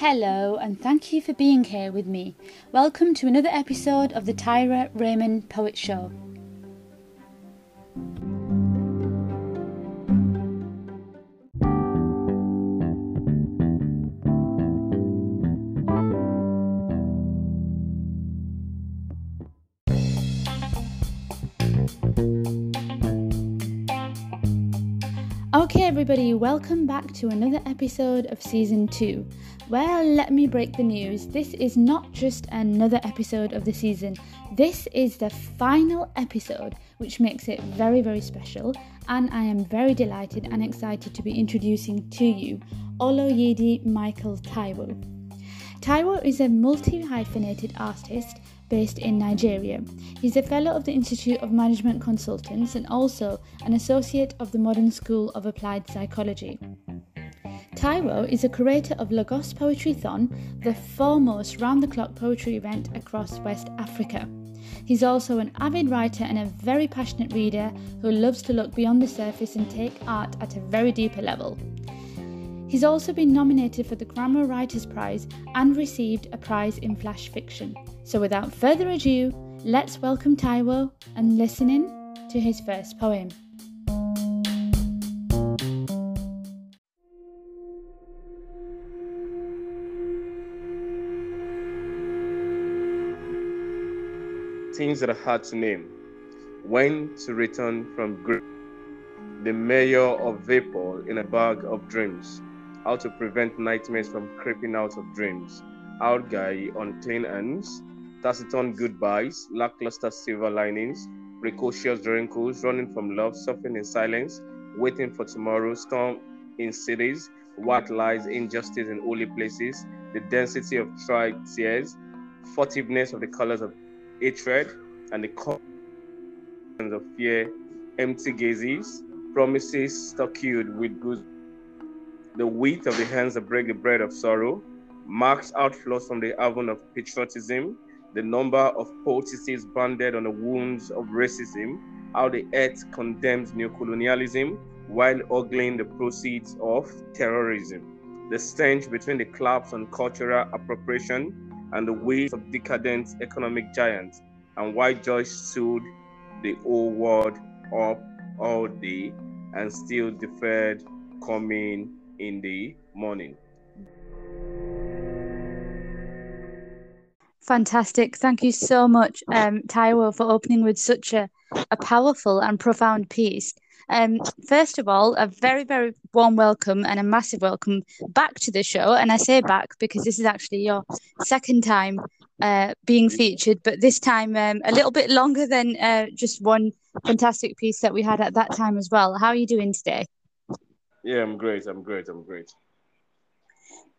Hello, and thank you for being here with me. Welcome to another episode of the Tyra Raymond Poet Show. Everybody, welcome back to another episode of season two. Well, let me break the news. This is not just another episode of the season, this is the final episode, which makes it very, very special. And I am very delighted and excited to be introducing to you Oloyede Michael Taiwo. Taiwo is a multi hyphenated artist based in Nigeria. He's a fellow of the Institute of Management Consultants and also an associate of the Modern School of Applied Psychology. Taiwo is a curator of Lagos Poetry Thon, the foremost round the clock poetry event across West Africa. He's also an avid writer and a very passionate reader who loves to look beyond the surface and take art at a very deeper level. He's also been nominated for the Grammar Writers Prize and received a prize in flash fiction. So without further ado, let's welcome Taiwo and listen in to his first poem. Things that are hard to name. When to return from grief. The mayor of vapor in a bag of dreams how to prevent nightmares from creeping out of dreams, out guy on clean ends, taciturn goodbyes, lackluster silver linings, precocious wrinkles, running from love, suffering in silence, waiting for tomorrow, storm in cities, white lies, injustice in holy places, the density of tried tears, furtiveness of the colors of hatred, and the colors of fear, empty gazes, promises stuck with good the weight of the hands that break the bread of sorrow, marks outflows from the oven of patriotism, the number of poultices banded on the wounds of racism, how the earth condemns neocolonialism while ogling the proceeds of terrorism, the stench between the claps on cultural appropriation and the weight of decadent economic giants, and why Joyce stood the old world up all day and still deferred coming in the morning. Fantastic. Thank you so much, um, Taiwo, for opening with such a, a powerful and profound piece. Um, first of all, a very, very warm welcome and a massive welcome back to the show. And I say back because this is actually your second time uh, being featured, but this time um, a little bit longer than uh, just one fantastic piece that we had at that time as well. How are you doing today? Yeah, I'm great. I'm great. I'm great.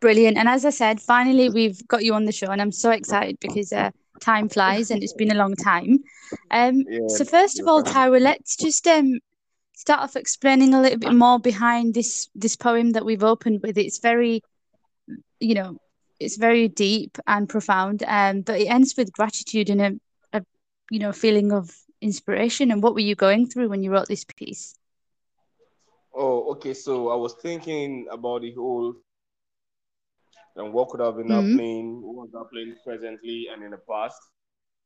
Brilliant. And as I said, finally we've got you on the show, and I'm so excited because uh, time flies and it's been a long time. Um, yeah, so first of all, Taiwo, let's just um, start off explaining a little bit more behind this this poem that we've opened with. It's very, you know, it's very deep and profound, um, but it ends with gratitude and a, a you know feeling of inspiration. And what were you going through when you wrote this piece? Oh, okay. So I was thinking about the whole and what could have been mm-hmm. happening, what was happening presently and in the past.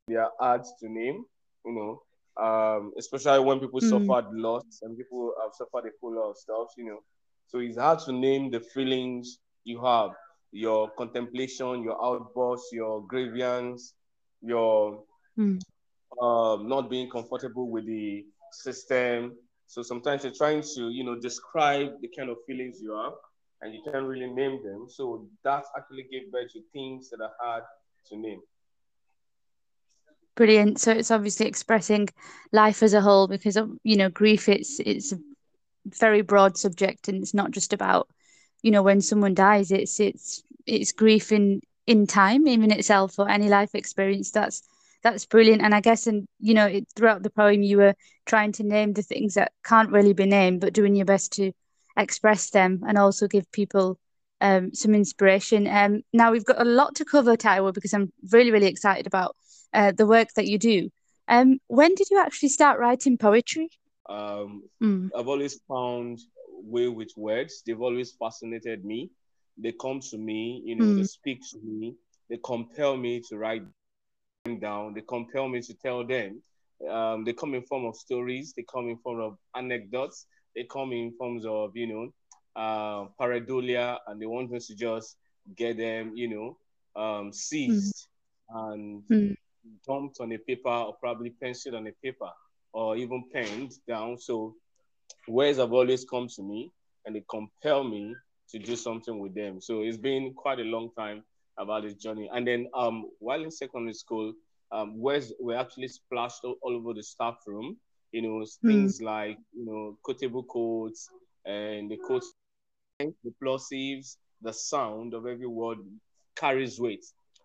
They are hard to name, you know, um, especially when people mm-hmm. suffered loss and people have suffered a whole lot of stuff, you know. So it's hard to name the feelings you have, your contemplation, your outbursts, your grievance, your mm. um, not being comfortable with the system, so sometimes you're trying to, you know, describe the kind of feelings you have and you can't really name them. So that actually gave birth to things that are hard to name. Brilliant. So it's obviously expressing life as a whole because of, you know, grief it's it's a very broad subject and it's not just about, you know, when someone dies, it's it's it's grief in in time, even itself or any life experience that's that's brilliant. And I guess, and you know, it, throughout the poem, you were trying to name the things that can't really be named, but doing your best to express them and also give people um, some inspiration. Um, now we've got a lot to cover, Taiwo, because I'm really, really excited about uh, the work that you do. Um, when did you actually start writing poetry? Um, mm. I've always found way with words. They've always fascinated me. they come to me, you know, mm. they speak to me, they compel me to write them down, they compel me to tell them. Um, they come in form of stories, they come in form of anecdotes, they come in forms of, you know, uh, pareidolia, and they want us to just get them, you know, um, seized mm. and mm. dumped on a paper or probably penciled on a paper or even penned down. So words have always come to me and they compel me to do something with them. So it's been quite a long time about this journey. And then um, while in secondary school, um, words were actually splashed all, all over the staff room. You know, mm. things like, you know, quotable quotes and the quotes, the plosives, the sound of every word carries weight.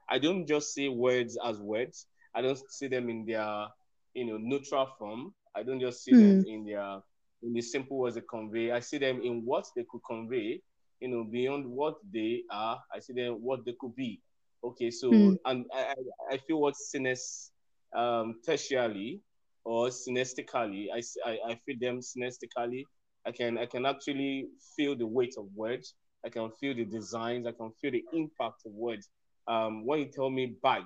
I don't just see words as words. I don't see them in their, you know, neutral form. I don't just see mm. them in their in the simple words they convey. I see them in what they could convey, you know, beyond what they are. I see them what they could be. Okay, so mm. and I, I feel what synes um tertially or synesthetically, I, I, I feel them synesthetically. I can I can actually feel the weight of words. I can feel the designs. I can feel the impact of words. Um, when you tell me bite,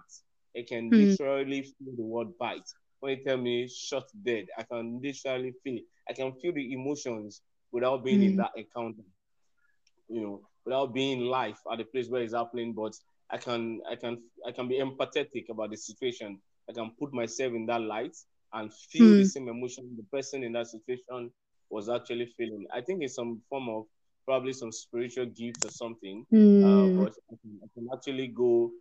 I can mm. literally feel the word bite. When you tell me shot dead, I can literally feel it. I can feel the emotions without being mm. in that encounter. You know, without being live at the place where it's happening, but I can I can I can be empathetic about the situation. I can put myself in that light and feel mm. the same emotion the person in that situation was actually feeling. I think it's some form of probably some spiritual gift or something. Mm. Uh, but I can, I can, actually go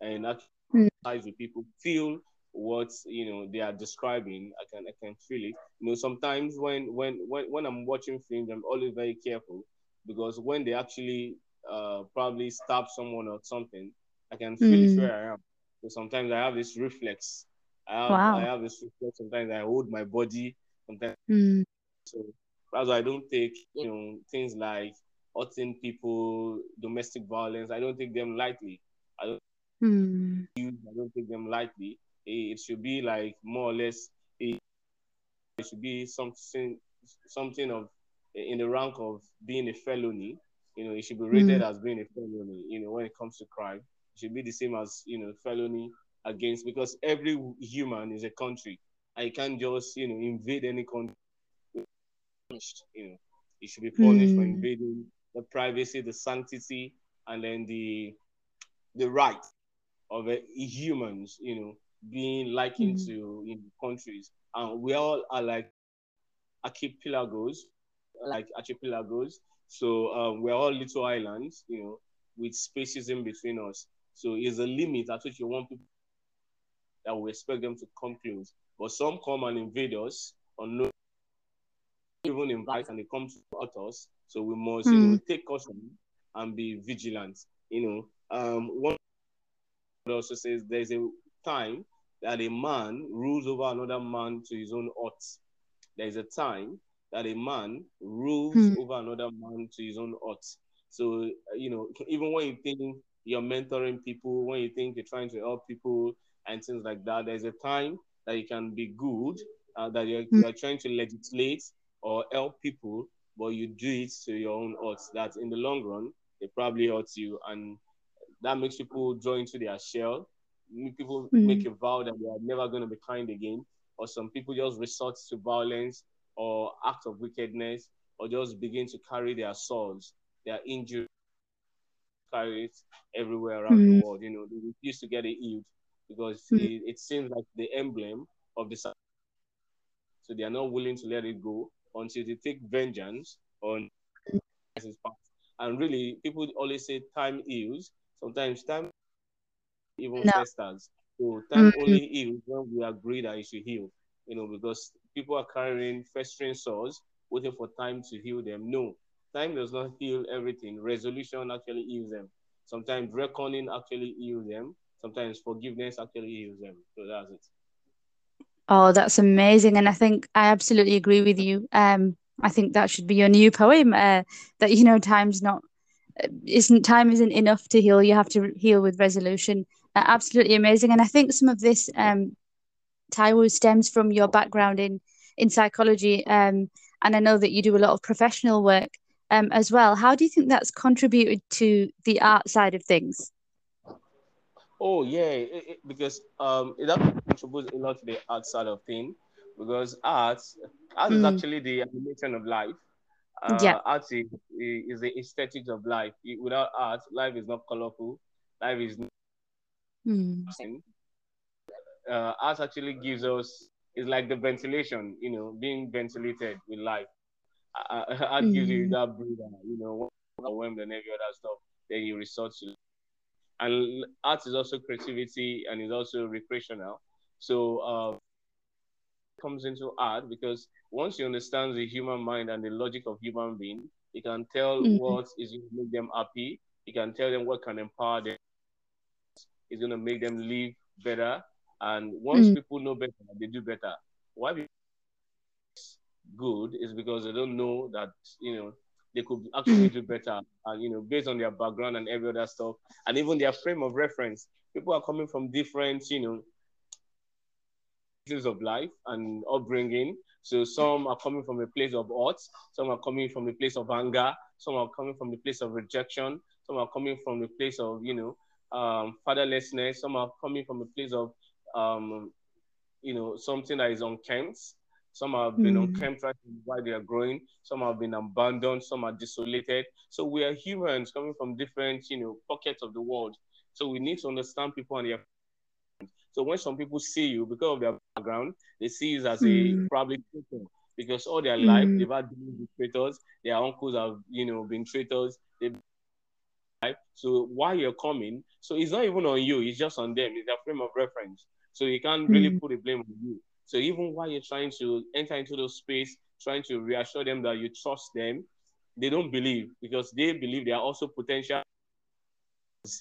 and actually mm. with people, feel what you know they are describing. I can I can feel it. You know, sometimes when when when when I'm watching films, I'm always very careful because when they actually uh, probably stab someone or something, I can feel mm. it where I am. So sometimes I have this reflex. I have, wow. I have this reflex. Sometimes I hold my body. Sometimes mm. so that's why I don't take you know things like hurting people, domestic violence. I don't take them lightly. I don't. Mm. I don't take them lightly. It, it should be like more or less. It, it should be something something of in the rank of being a felony. You know, it should be rated mm. as being a felony. You know, when it comes to crime, it should be the same as you know felony against because every human is a country. I can't just you know invade any country. You know, he should be punished mm. for hmm. invading the privacy, the sanctity, and then the the right of uh, humans. You know, being likened mm. to in countries, and we all are like archipelagos, like archipelagos. So um, we're all little islands, you know, with spaces in between us. So there's a limit at which you want people that we expect them to come close. But some come and invade us on no even invite and they come to us. So we must, mm. you know, hmm. take caution and be vigilant. You know, um, one also says there's a time that a man rules over another man to his own hurt. There's a time that a man rules mm. over another man to his own hurt. So, you know, even when you think you're mentoring people, when you think you're trying to help people and things like that, there's a time that you can be good, uh, that you're, mm. you're trying to legislate or help people, but you do it to your own odds. That in the long run, it probably hurts you, and that makes people draw into their shell. People mm-hmm. make a vow that they are never going to be kind again, or some people just resort to violence or act of wickedness, or just begin to carry their swords, their injuries, carry it everywhere around mm-hmm. the world. You know, they refuse to get it healed because mm-hmm. it, it seems like the emblem of the so they are not willing to let it go until they take vengeance on his past. And really, people always say time heals. Sometimes time even no. festers. So time mm-hmm. only heals when we agree that it should heal. You know, because people are carrying festering sores, waiting for time to heal them. No, time does not heal everything. Resolution actually heals them. Sometimes reckoning actually heals them. Sometimes forgiveness actually heals them. So that's it. Oh, that's amazing. And I think I absolutely agree with you. Um, I think that should be your new poem. Uh, that you know, time's not uh, isn't time isn't enough to heal. You have to heal with resolution. Absolutely amazing. And I think some of this, um, Taiwo, stems from your background in in psychology. Um, and I know that you do a lot of professional work um, as well. How do you think that's contributed to the art side of things? Oh yeah, it, it, because um, it actually contributes a lot to the art side of things. Because art, art mm. is actually the animation of life. Uh, yeah. Art is, is the aesthetics of life. Without art, life is not colorful. Life is. Mm. Uh, art actually gives us is like the ventilation, you know, being ventilated with life. Uh, art mm. gives you mm. that breather, you know, when and every other stuff, then you resort to. And art is also creativity and is also recreational. So uh, comes into art because once you understand the human mind and the logic of human being, you can tell mm. what is going to make them happy. You can tell them what can empower them. It's going to make them live better and once mm. people know better, they do better. Why good is because they don't know that, you know, they could actually mm. do better. And, you know, based on their background and every other stuff, and even their frame of reference. People are coming from different, you know, of life and upbringing. So some are coming from a place of art, some are coming from a place of anger, some are coming from the place of rejection, some are coming from the place of, you know, um, fatherlessness, some are coming from a place of um, you know, something that is unkempt. Some have been mm. unkempt right while they are growing. Some have been abandoned. Some are desolated. So we are humans coming from different, you know, pockets of the world. So we need to understand people and their. So when some people see you because of their background, they see you as mm. a probably because all their mm. life they've had with traitors. Their uncles have, you know, been traitors. They've so while you're coming, so it's not even on you, it's just on them. It's their frame of reference. So you can't really mm. put the blame on you. So even while you're trying to enter into those space, trying to reassure them that you trust them, they don't believe because they believe they are also potential. so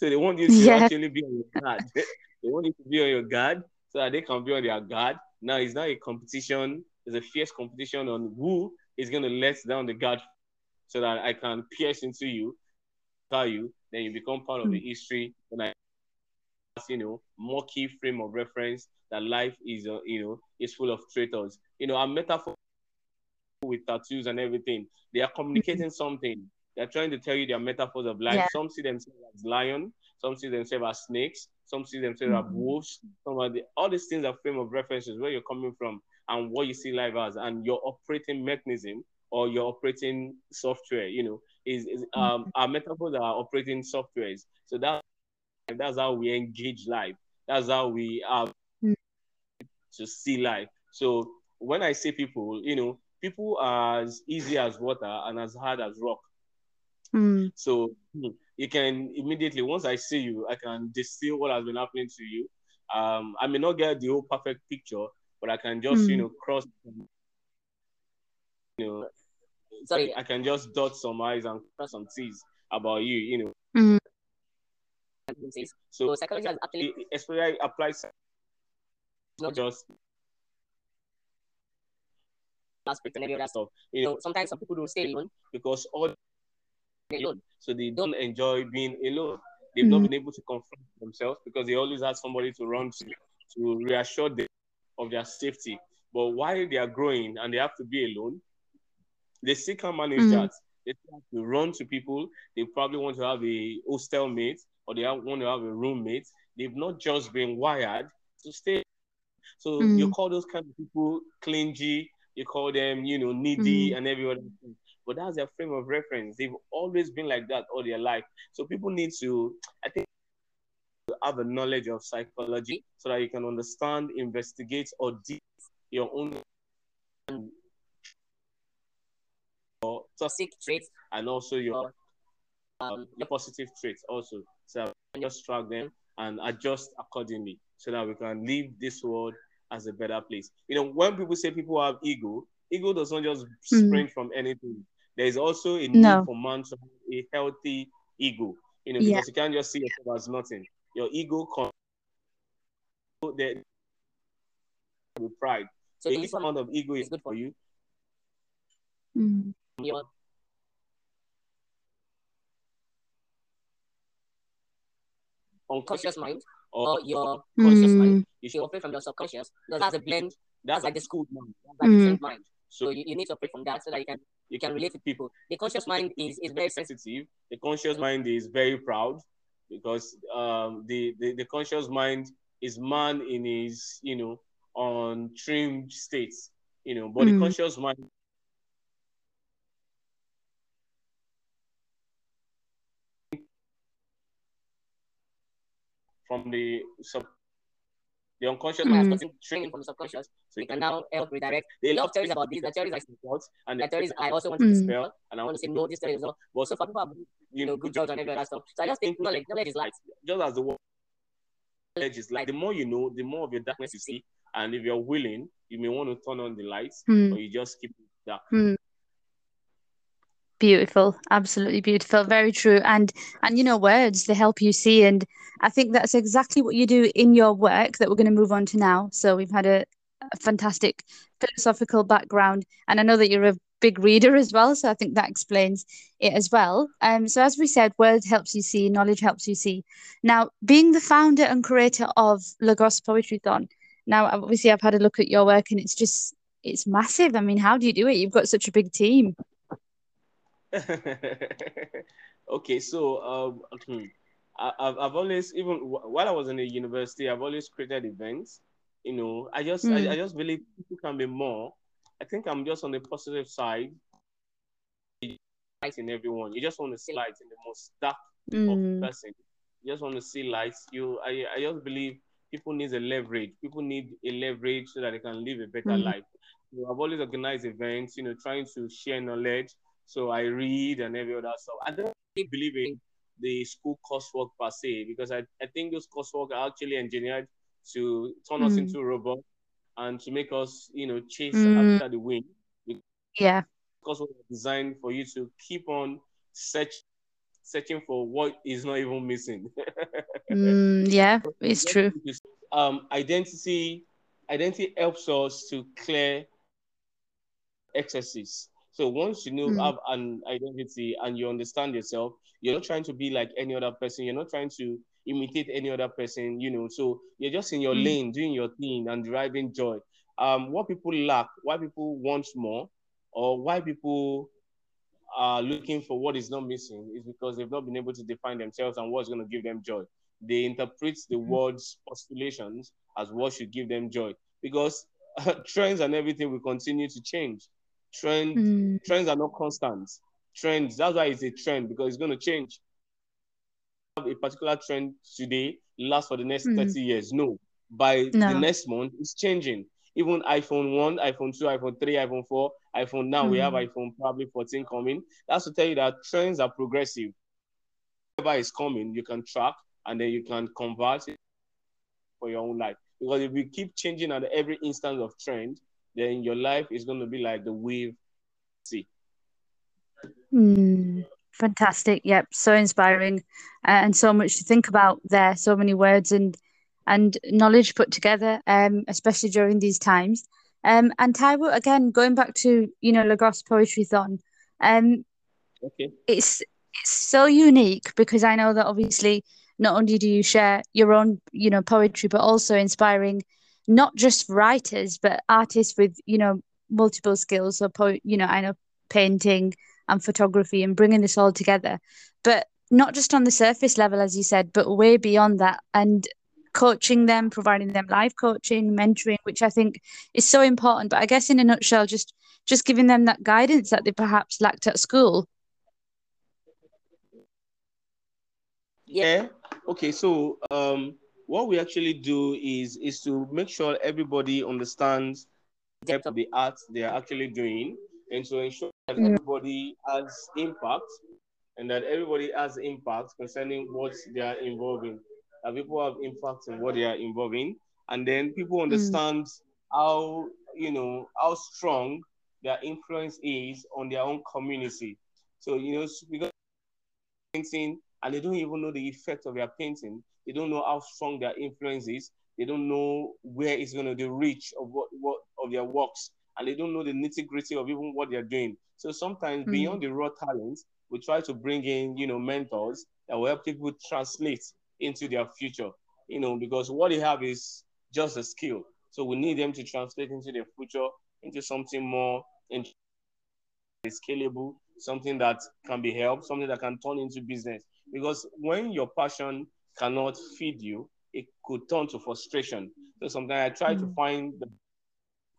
they want you to yeah. actually be on your guard. they want you to be on your guard so that they can be on their guard. Now it's not a competition, it's a fierce competition on who is going to let down the guard so that I can pierce into you, you, then you become part of the hmm. history. And I you know, more key frame of reference that life is, uh, you know, is full of traitors. You know, a metaphor with tattoos and everything. They are communicating mm-hmm. something. They're trying to tell you their metaphors of life. Yeah. Some see themselves as lion. Some see themselves as snakes. Some see themselves mm-hmm. as wolves. Some are the, all these things are frame of references where you're coming from and what you see life as, and your operating mechanism or your operating software. You know, is, is um, mm-hmm. our metaphors are operating softwares. So that that's how we engage life. That's how we have mm. to see life. So when I say people, you know, people are as easy as water and as hard as rock. Mm. So hmm, you can immediately, once I see you, I can distill what has been happening to you. Um, I may not get the whole perfect picture, but I can just, mm. you know, cross, you know, sorry, I can just dot some eyes and cross some T's about you, you know. Mm. So, psychology has actually, especially applies not just aspect and every other stuff. You know, sometimes some people don't stay alone because all alone, so they don't enjoy being alone. They've mm-hmm. not been able to confront themselves because they always have somebody to run to to reassure them of their safety. But while they are growing and they have to be alone, they still can manage mm-hmm. that. They have to run to people. They probably want to have a hostel mate or they have, want to have a roommate. They've not just been wired to stay. So mm. you call those kind of people clingy, you call them, you know, needy mm. and everyone. But that's their frame of reference. They've always been like that all their life. So people need to, I think, have a knowledge of psychology so that you can understand, investigate, or deep your own toxic traits and also your um, your positive traits also. So just track them and adjust accordingly so that we can leave this world as a better place. You know, when people say people have ego, ego does not just mm. spring from anything. There is also a need no. for man to have a healthy ego. You know, because yeah. you can't just see yourself as nothing. Your ego comes with pride. So the amount of ego is good for you. Mm. Your unconscious mind or your conscious mm. mind. You should operate from your subconscious because that's a blend. That's like the school mind. That's like mm. the mind. So you, you need to operate from that so that you can you can relate to people. The conscious mind is, is very sensitive. The conscious mind is very proud because um, the, the, the conscious mind is man in his, you know, on trimmed states, you know, but mm. the conscious mind from the sub the unconscious mind has training from the subconscious, so you can now help redirect. They love theories about this. The theories I support, and the theories I also want to dispel, and I want to say no, this theory is not. But so far, people have you know good jobs and every other stuff. So I just think knowledge, knowledge is light. Just as the word knowledge is light, the more you know, the more of your darkness you see, and if you're willing, you may want to turn on the lights, mm. or you just keep it dark. Mm. Beautiful, absolutely beautiful, very true. And and you know, words they help you see, and I think that's exactly what you do in your work that we're going to move on to now. So we've had a, a fantastic philosophical background, and I know that you're a big reader as well, so I think that explains it as well. Um, so as we said, words helps you see, knowledge helps you see. Now, being the founder and creator of Lagos Poetrython, now obviously I've had a look at your work, and it's just it's massive. I mean, how do you do it? You've got such a big team. okay, so um, hmm, I, have I've always even while I was in the university, I've always created events. You know, I just mm. I, I, just believe people can be more. I think I'm just on the positive side. Light in everyone. You just want to see light in the most dark mm. of person. You just want to see lights. You I I just believe people need a leverage. People need a leverage so that they can live a better mm. life. So I've always organized events, you know, trying to share knowledge, so I read and every other stuff. I don't really believe in the school coursework per se because I, I think those coursework are actually engineered to turn mm. us into a robot and to make us, you know, chase mm. after the wind. Yeah. Because we're designed for you to keep on search searching for what is not even missing. mm, yeah, it's true. Um, identity identity helps us to clear excesses. So once you know mm. have an identity and you understand yourself, you're not trying to be like any other person. You're not trying to imitate any other person. You know, so you're just in your mm. lane, doing your thing and deriving joy. Um, what people lack, why people want more, or why people are looking for what is not missing, is because they've not been able to define themselves and what's going to give them joy. They interpret the mm. words postulations as what should give them joy because trends and everything will continue to change. Trend mm. trends are not constant. Trends, that's why it's a trend because it's going to change. A particular trend today lasts for the next mm. 30 years. No, by no. the next month, it's changing. Even iPhone 1, iPhone 2, iPhone 3, iPhone 4, iPhone now, mm. we have hmm. iPhone probably 14 coming. That's to tell you that trends are progressive. Whatever is coming, you can track and then you can convert it for your own life. Because if you keep changing at every instance of trend, then your life is going to be like the wave sea. Mm, fantastic. Yep. So inspiring uh, and so much to think about there. So many words and and knowledge put together, um, especially during these times. Um, and Taiwo, again, going back to, you know, Lagos Poetrython, um, okay. it's, it's so unique because I know that obviously not only do you share your own, you know, poetry, but also inspiring not just writers but artists with you know multiple skills. So po- you know i know painting and photography and bringing this all together. But not just on the surface level as you said but way beyond that. And coaching them providing them life coaching mentoring which i think is so important. But i guess in a nutshell just just giving them that guidance that they perhaps lacked at school. Yeah. Okay so um what we actually do is is to make sure everybody understands the depth of the art they are actually doing and to ensure that everybody has impact and that everybody has impact concerning what they are involving that people have impact in what they are involving and then people mm. understand mm. how you know how strong their influence is on their own community so you know because painting and they don't even know the effect of their painting they don't know how strong their influence is. They don't know where it's going to the reach of what, what of their works, and they don't know the nitty gritty of even what they're doing. So sometimes mm. beyond the raw talents, we try to bring in you know mentors that will help people translate into their future. You know because what they have is just a skill. So we need them to translate into their future into something more scalable, something that can be helped, something that can turn into business. Because when your passion cannot feed you, it could turn to frustration. So sometimes I try mm-hmm. to mm. find the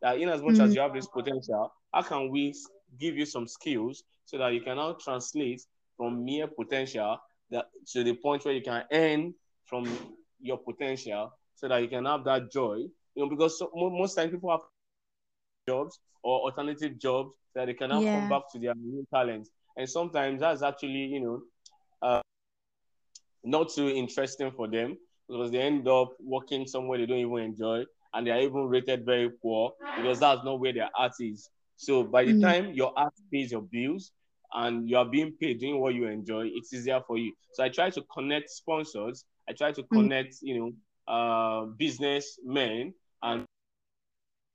that in as much mm-hmm. as mm. you have this potential, how can we give you some skills so that you can now translate from mere potential that to the point where you can earn from your potential so that you can have that joy. You know, because so, most times people have jobs or alternative jobs that they cannot yeah. come back to their new talents. And sometimes that's actually, you know, not too interesting for them because they end up working somewhere they don't even enjoy and they are even rated very poor because that's not where their art is. So by the mm. time your art pays your bills and you are being paid doing what you enjoy, it's easier for you. So I try to connect sponsors. I try to mm. connect, mm. you know, uh, businessmen and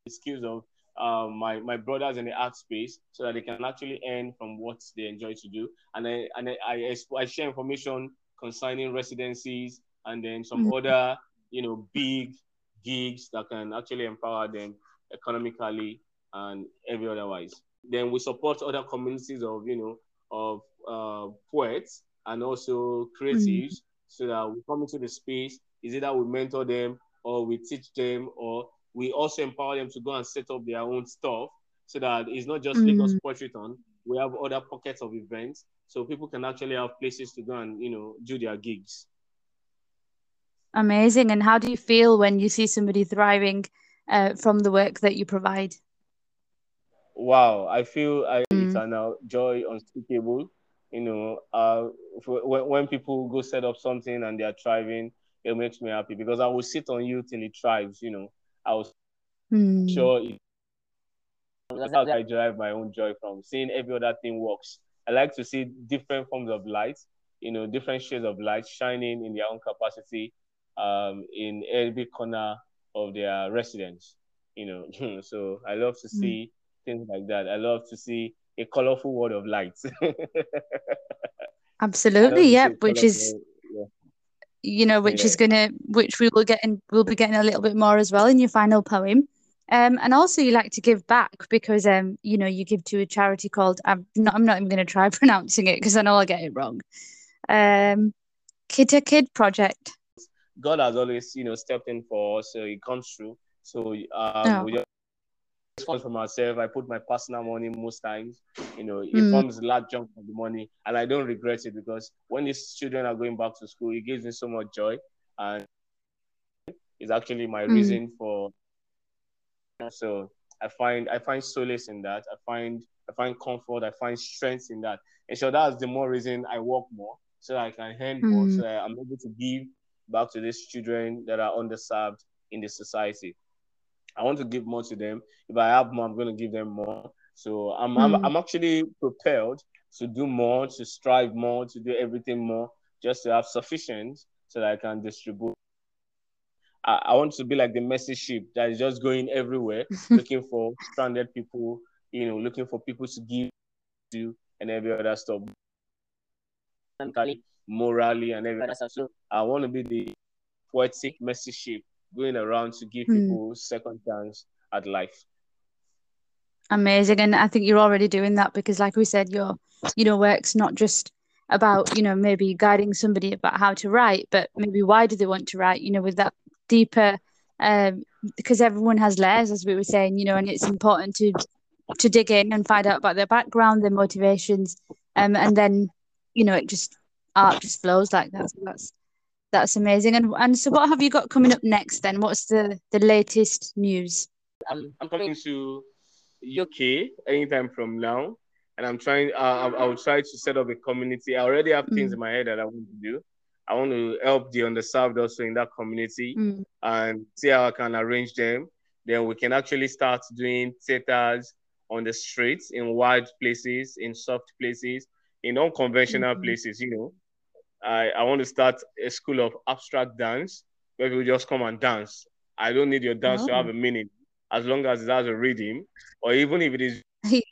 the skills of uh, my my brothers in the art space so that they can actually earn from what they enjoy to do. And I and I, I, I share information concerning residencies and then some mm-hmm. other you know big gigs that can actually empower them economically and every otherwise. Then we support other communities of you know of uh, poets and also creatives mm-hmm. so that we come into the space is either we mentor them or we teach them or we also empower them to go and set up their own stuff so that it's not just mm. Lagos. We have other pockets of events so people can actually have places to go and you know do their gigs. Amazing. And how do you feel when you see somebody thriving uh, from the work that you provide? Wow, I feel I, mm. it's an uh, joy unspeakable. You know, uh, when, when people go set up something and they are thriving, it makes me happy because I will sit on you till it thrives. You know, I was mm. sure it, that's how I derive my own joy from seeing every other thing works. I like to see different forms of light, you know, different shades of light shining in their own capacity um, in every corner of their residence, you know. so I love to hmm. see mm. things like that. I love to see a colorful world of light. Absolutely, yeah, which is yeah. you know, which yeah. is gonna which we will get in we'll be getting a little bit more as well in your final poem. Um, and also you like to give back because um, you know, you give to a charity called I'm not I'm not even gonna try pronouncing it because I know I'll get it wrong. Um Kid Kid Project. God has always, you know, stepped in for us, so it comes through. So um, oh. we just fund from ourselves. I put my personal money most times. You know, it mm. forms a large chunk of the money, and I don't regret it because when these children are going back to school, it gives me so much joy, and it's actually my mm. reason for. So I find I find solace in that. I find I find comfort. I find strength in that, and so that's the more reason I work more so I can mm. more, so I'm able to give back to these children that are underserved in the society. I want to give more to them. If I have more, I'm going to give them more. So I'm, mm. I'm, hmm. I'm actually propelled to do more, to strive more, to do everything more, just to have sufficient so that I can distribute. I, I want to be like the message ship that is just going everywhere, looking for stranded people, you know, looking for people to give to and every other stuff morally and everything. So I want to be the poetic message going around to give mm. people second chance at life. Amazing. And I think you're already doing that because like we said, your you know, work's not just about, you know, maybe guiding somebody about how to write, but maybe why do they want to write, you know, with that deeper um because everyone has layers as we were saying, you know, and it's important to to dig in and find out about their background, their motivations, um, and then you know it just art just flows like that. So that's that's amazing. And and so, what have you got coming up next? Then, what's the the latest news? I'm I'm coming to UK anytime from now, and I'm trying. Uh, I, I will try to set up a community. I already have things mm. in my head that I want to do. I want to help the underserved also in that community mm. and see how I can arrange them. Then we can actually start doing theaters on the streets, in wide places, in soft places, in unconventional mm-hmm. places, you know, I, I want to start a school of abstract dance where people just come and dance. I don't need your dance oh. to have oh. a meaning as long as it has a rhythm, or even if it is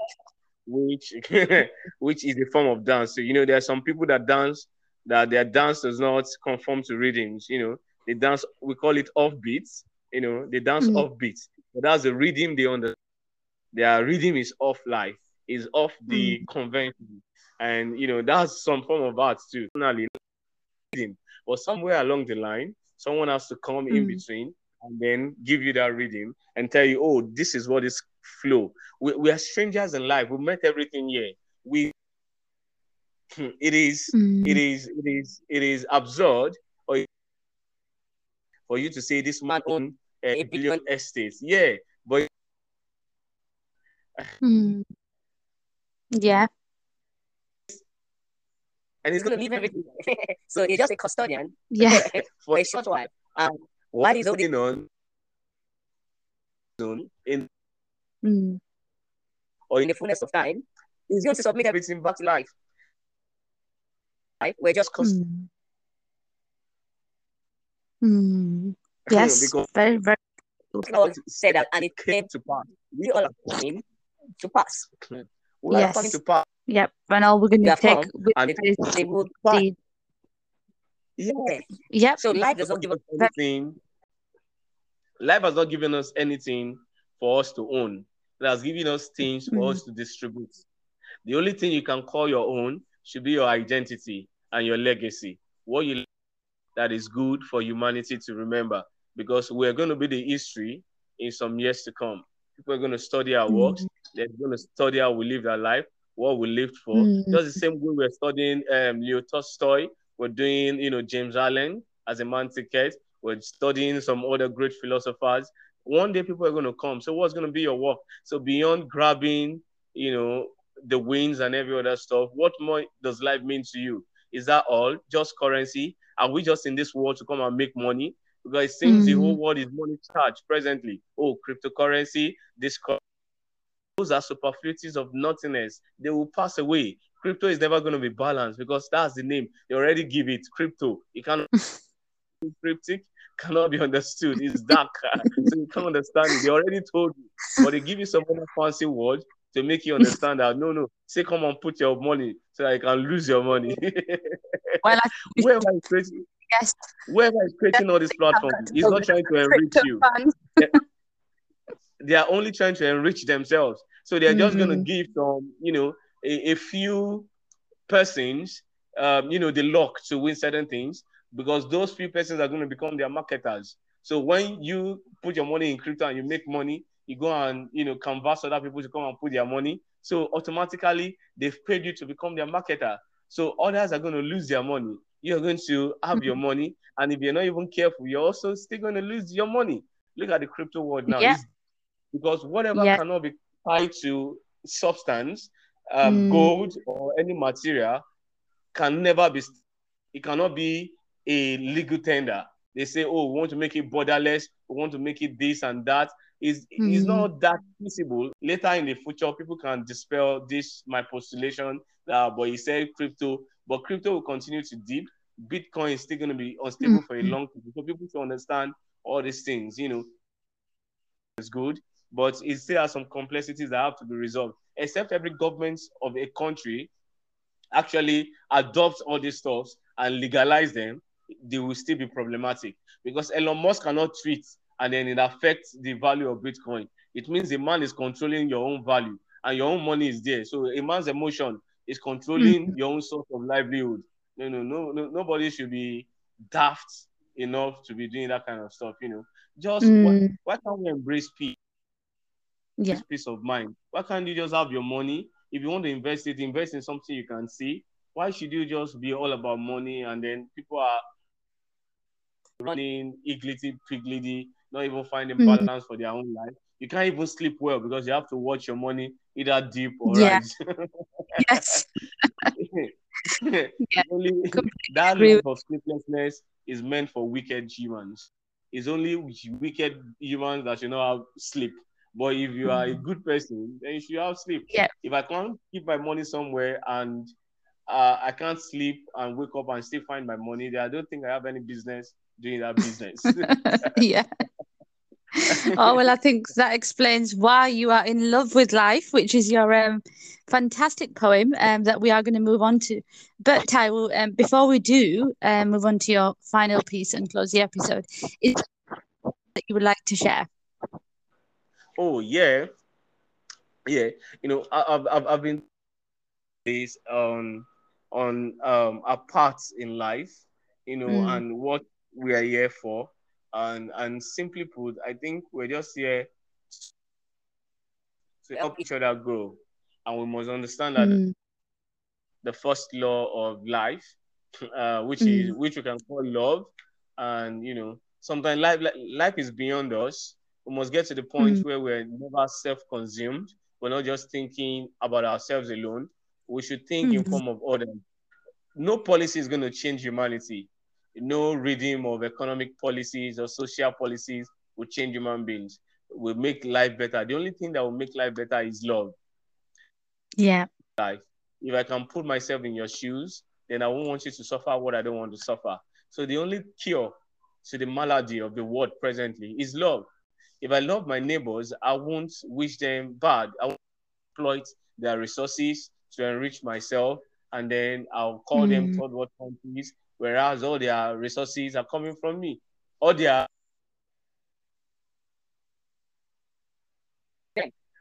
which which is a form of dance. So you know, there are some people that dance that their dance does not conform to rhythms. You know, they dance. We call it off beats. You know, they dance mm. off beats. But that's the rhythm they understand. their rhythm is off life, is off the Mm. convention, and you know that's some form of art too. But somewhere along the line, someone has to come in Mm. between and then give you that rhythm and tell you, oh, this is what is flow. We, we are strangers in life. We met everything here. We it is Mm. it is it is it is absurd or for you to say this man own a A billion billion- estates. Yeah, but Mm. Yeah. and He's it's gonna gonna leave everything. so he's just a custodian Yeah. for a short while. Um, what is is all the- going on in Mm. or in in the fullness of time, he's going to submit everything back to life. Life, we're just cust- Mm. Mm. Yes. because Very, very. God said that, and it came came to pass. we all are coming to pass. We are Yes. coming to pass. Yep. And all we're going to take with and- is They would the. Yeah. Yep. So life does not give us anything. Life has not given us anything for us to own. It has given us things for Mm. us to distribute. The only thing you can call your own should be your identity and your legacy. What you that is good for humanity to remember, because we're going to be the history in some years to come. People are going to study our works. They're going to study how we lived our life, what we lived for. Mm. Just the same way we're studying um, Leo Tolstoy, we're doing, you know, James Allen As a Man Thinketh. We're studying some other great philosophers. One day people are going to come. So what's going to be your work? So beyond grabbing, you know, the wins and every other stuff, what more does life mean to you? Is that all? Just currency? Are we just in this world to come and make money? Because it seems the Mm. whole world is money charged presently. Oh, cryptocurrency, this those are superfluities of nothingness. They will pass away. Crypto is never going to be balanced because that's the name. They already give it crypto. It cannot be cryptic, cannot be understood. It's dark. so you can't understand it. They already told you. But they give you some other fancy word to make you understand that no, no, say come and put your money so that you can lose your money. Well, I whoever is creating Yes. whoever is creating all these platforms is not trying to enrich you. funds. they are only trying to enrich themselves. So they're just going to give some, you know, a, a few persons, um, you know, the luck to win certain things because those few persons are going to become their marketers. So when you put your money in crypto and you make money, you go and, you know, converse other people to come and put their money. So automatically they've paid you to become their marketer. So others are going to lose their money. You're going to have your money. And if you're not even careful, you're also still going to lose your money. Look at the crypto world now. Yeah. Because whatever Yeah. cannot be tied to substance, um, Mm. gold or any material can never be. It cannot be a legal tender. They say, "Oh, we want to make it borderless. We want to make it this and that." Is is Mm. not that feasible. Later in the future, people can dispel this my postulation. Uh, but he said crypto, but crypto will continue to dip. Bitcoin is still going to be unstable for a Mhm. long time. So people should understand all these things. You know, it's good, but it still has some complexities that have to be resolved. Except every government of a country actually adopts all these stuffs and legalize them, they will still be problematic because Elon Musk cannot tweet and then it affects the value of Bitcoin. It means a man is controlling your own value and your own money is there. So a man's emotion is controlling your own source of livelihood. No, no, no, no, nobody should be daft enough to be doing that kind of stuff. You know, just why, Mm. why can't we embrace peace? Yeah. peace of mind. Why can't you just have your money? If you want to invest it, invest in something you can see. Why should you just be all about money and then people are running igglity piglity, not even finding Mm. balance for their own life? You can't even sleep well because you have to watch your money either deep or Yeah. rise. Yes. Only that of sleeplessness is meant for wicked humans. It's only wicked humans that should not have sleep. But if you are a good person, then you should have sleep. Yeah. If I can't keep my money somewhere and uh, I can't sleep and wake up and still find my money, then I don't think I have any business doing that business. yeah. Oh well, I think that explains why you are in love with life, which is your um, fantastic poem um, that we are going to move on to. But Ty, will, um, before we do um, move on to your final piece and close the episode, is that you would like to share? oh yeah. yeah, you know, I, have I've I've been this on on um our parts in life, you know, mm. and what we are here for, and and simply put, I think we're just here to help each other grow, and we must understand that mm. the first law of life, uh, which mm. is which we can call love, and you know, sometimes life life is beyond us. We must get to the point mm. where we're never self-consumed. We're not just thinking about ourselves alone. We should think in mm-hmm. form of others. No policy is going to change humanity. No reading of economic policies or social policies will change human beings will make life better. The only thing that will make life better is love. Yeah. Life. If I can put myself in your shoes, then I won't want you to suffer what I don't want to suffer. So the only cure to the malady of the world presently is love. If I love my neighbors, I won't wish them bad. I won't exploit their resources to enrich myself, and then I'll call mm. them third world countries, whereas all their resources are coming from me. All their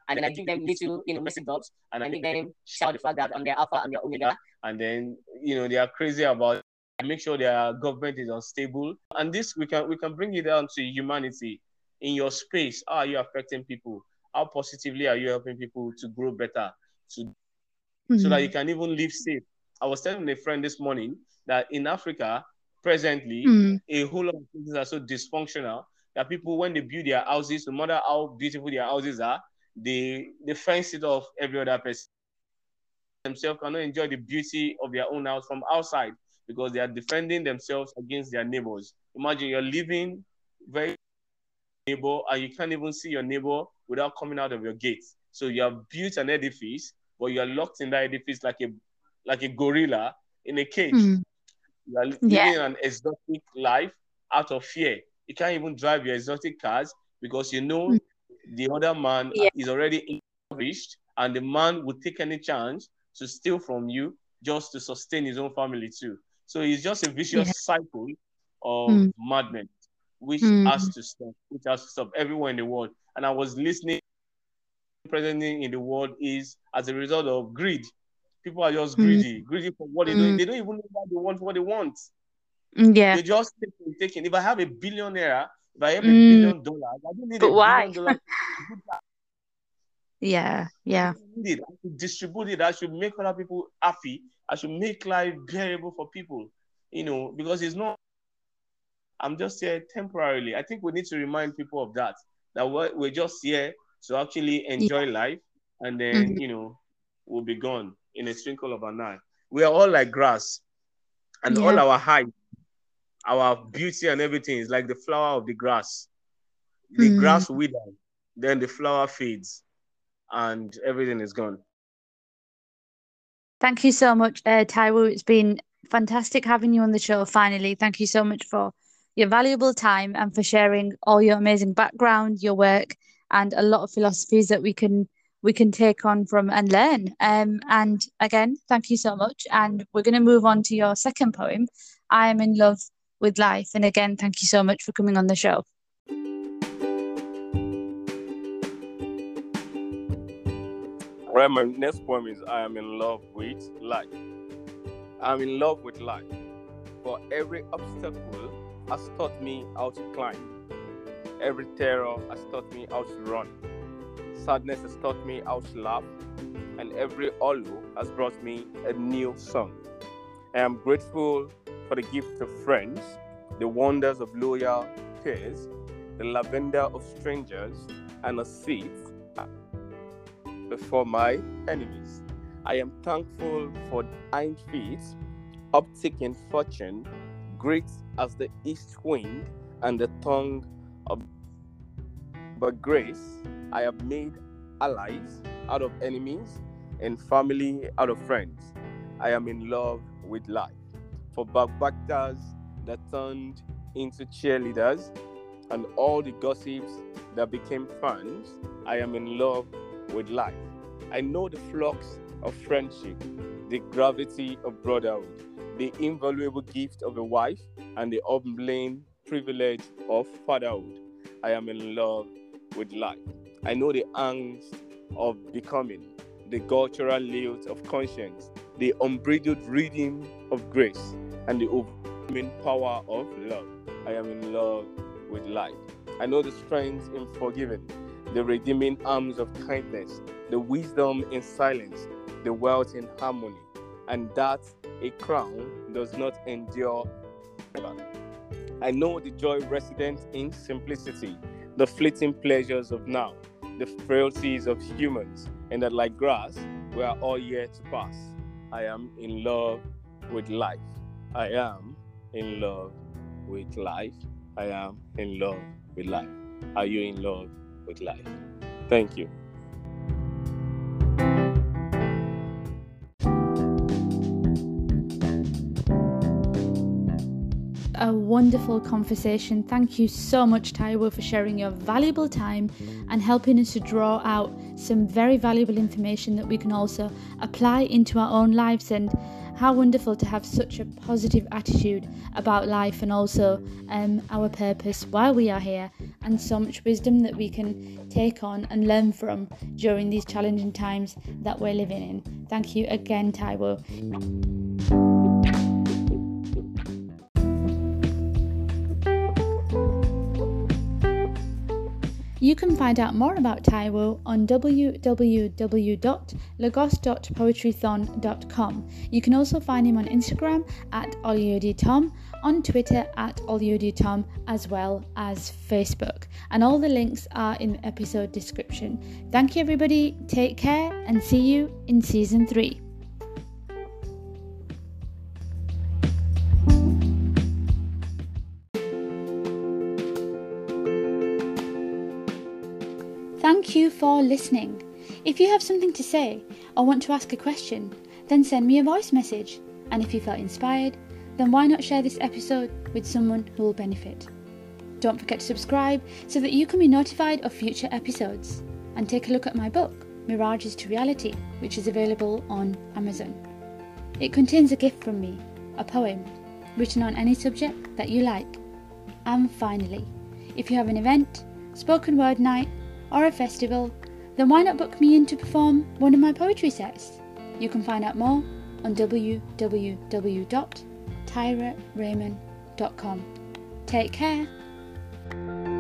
and then I give them little, you know, message jobs, and I make them shout the fact that I'm their alpha and their omega. And then, you know, they are crazy about and make sure their government is unstable. And this we can we can bring it down to humanity. In your space, how are you affecting people? How positively are you helping people to grow better? To mm-hmm. so that you can even live safe. I was telling a friend this morning that in Africa, presently, mm-hmm. a whole lot of things are so dysfunctional that people, when they build their houses, no matter how beautiful their houses are, they they fence it off every other person themselves cannot enjoy the beauty of their own house from outside because they are defending themselves against their neighbors. Imagine you're living very neighbor and you can't even see your neighbor without coming out of your gate. So you have built an edifice, but you are locked in that edifice like a like a gorilla in a cage. Mm. You are living yeah. an exotic life out of fear. You can't even drive your exotic cars because you know mm the other man yeah. is already impoverished, and the man would take any chance to steal from you just to sustain his own family too. So it's just a vicious yeah. cycle of mm. madness, which mm. has to stop, which has to stop everywhere in the world. And I was listening, presently in the world is as a result of greed. People are just hmm. greedy, mm. greedy for what they do. They don't even know what they want, what they want. Yeah. They just taking, taking. If I have a billionaire if I have a mm. billion dollars, I don't need but a why? billion dollars. yeah, yeah. I need it. I should distribute it. I should make other people happy. I should make life bearable for people. You know, because it's not. I'm just here temporarily. I think we need to remind people of that. That we're, we're just here to actually enjoy yeah. life, and then mm-hmm. you know, we'll be gone in a twinkle of an eye. We are all like grass, and yeah. all our height our beauty and everything is like the flower of the grass. The mm. grass withers, then the flower fades, and everything is gone. Thank you so much, uh, Taiwo. It's been fantastic having you on the show finally. Thank you so much for your valuable time and for sharing all your amazing background, your work, and a lot of philosophies that we can we can take on from and learn. Um, and again, thank you so much. And we're going to move on to your second poem, I Am in Love with life. And again, thank you so much for coming on the show. Right, my next poem is I am in love with life. I'm in love with life. For every obstacle has taught me how to climb. Every terror has taught me how to run. Sadness has taught me how to laugh. And every hollow has brought me a new song. I am grateful for the gift of friends, the wonders of loyal peers, the lavender of strangers, and a seat uh, before my enemies. I am thankful for hind feet, uptick in fortune, great as the east wind, and the tongue of but grace I have made allies out of enemies and family out of friends. I am in love with life for backbackers that turned into cheerleaders and all the gossips that became fans, I am in love with life. I know the flux of friendship, the gravity of brotherhood, the invaluable gift of a wife, and the humbling privilege of fatherhood. I am in love with life. I know the angst of becoming, the cultural lilt of conscience, the unbridled rhythm of grace, and the overwhelming power of love. I am in love with life. I know the strength in forgiving, the redeeming arms of kindness, the wisdom in silence, the wealth in harmony, and that a crown does not endure forever. I know the joy resident in simplicity, the fleeting pleasures of now, the frailties of humans, and that like grass, we are all yet to pass. I am in love with life. I am in love with life. I am in love with life. Are you in love with life? Thank you. Wonderful conversation. Thank you so much, Taiwo, for sharing your valuable time and helping us to draw out some very valuable information that we can also apply into our own lives. And how wonderful to have such a positive attitude about life and also um, our purpose while we are here, and so much wisdom that we can take on and learn from during these challenging times that we're living in. Thank you again, Taiwo. You can find out more about Taiwo on www.lagos.poetrython.com. You can also find him on Instagram at Oluyodetom, on Twitter at Oluyodetom, as well as Facebook. And all the links are in the episode description. Thank you, everybody. Take care and see you in season three. For listening. If you have something to say or want to ask a question, then send me a voice message. And if you felt inspired, then why not share this episode with someone who will benefit? Don't forget to subscribe so that you can be notified of future episodes. And take a look at my book, Mirages to Reality, which is available on Amazon. It contains a gift from me, a poem, written on any subject that you like. And finally, if you have an event, spoken word night, or a festival, then why not book me in to perform one of my poetry sets? You can find out more on www.tyraraymond.com. Take care.